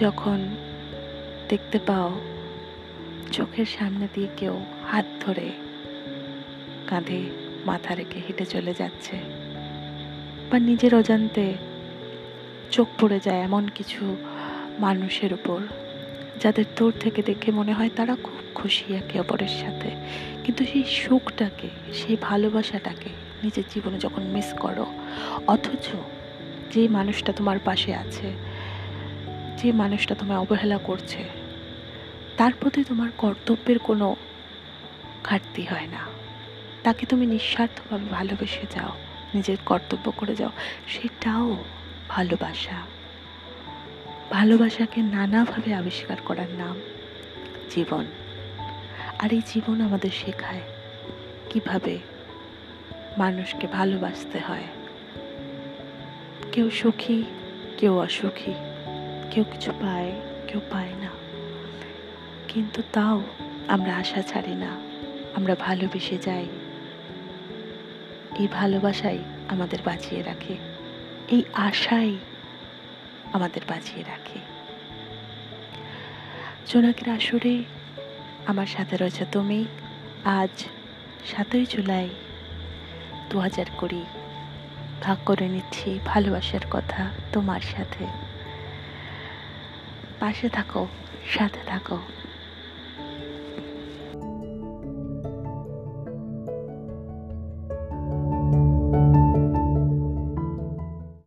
যখন দেখতে পাও চোখের সামনে দিয়ে কেউ হাত ধরে কাঁধে মাথা রেখে হেঁটে চলে যাচ্ছে বা নিজের অজান্তে চোখ পড়ে যায় এমন কিছু মানুষের উপর, যাদের দূর থেকে দেখে মনে হয় তারা খুব খুশি একে অপরের সাথে। কিন্তু সেই সুখটাকে, সেই ভালোবাসাটাকে নিজের জীবনে যখন মিস করো, অথচ যে মানুষটা তোমার পাশে আছে যে মানুষটা তোমায় অবহেলা করছে, তার প্রতি তোমার কর্তব্যের কোনো ঘাটতি হয় না। তাকে তুমি নিঃস্বার্থভাবে ভালোবেসে যাও, নিজের কর্তব্য করে যাও, সেটাও ভালোবাসা। ভালোবাসাকে নানাভাবে আবিষ্কার করার নাম জীবন। আর এই জীবন আমাদের শেখায় কীভাবে মানুষকে ভালোবাসতে হয়। কেউ সুখী, কেউ অসুখী। কেউ কিছু পায়, কেউ পায় না। কিন্তু তাও আমরা আশা ছাড়ি না, আমরা ভালোবেসে যাই। এই ভালোবাসাই আমাদের বাঁচিয়ে রাখে। এই আশাই আমাদের বাঁচিয়ে রাখে। জোনাকের আসরে আমার সাথে রয়েছে তুমি। আজ সাতই জুলাই দু হাজার কুড়ি। ভাগ করে নিচ্ছি ভালোবাসার কথা তোমার সাথে। পাশে থাকো সাথে থাকো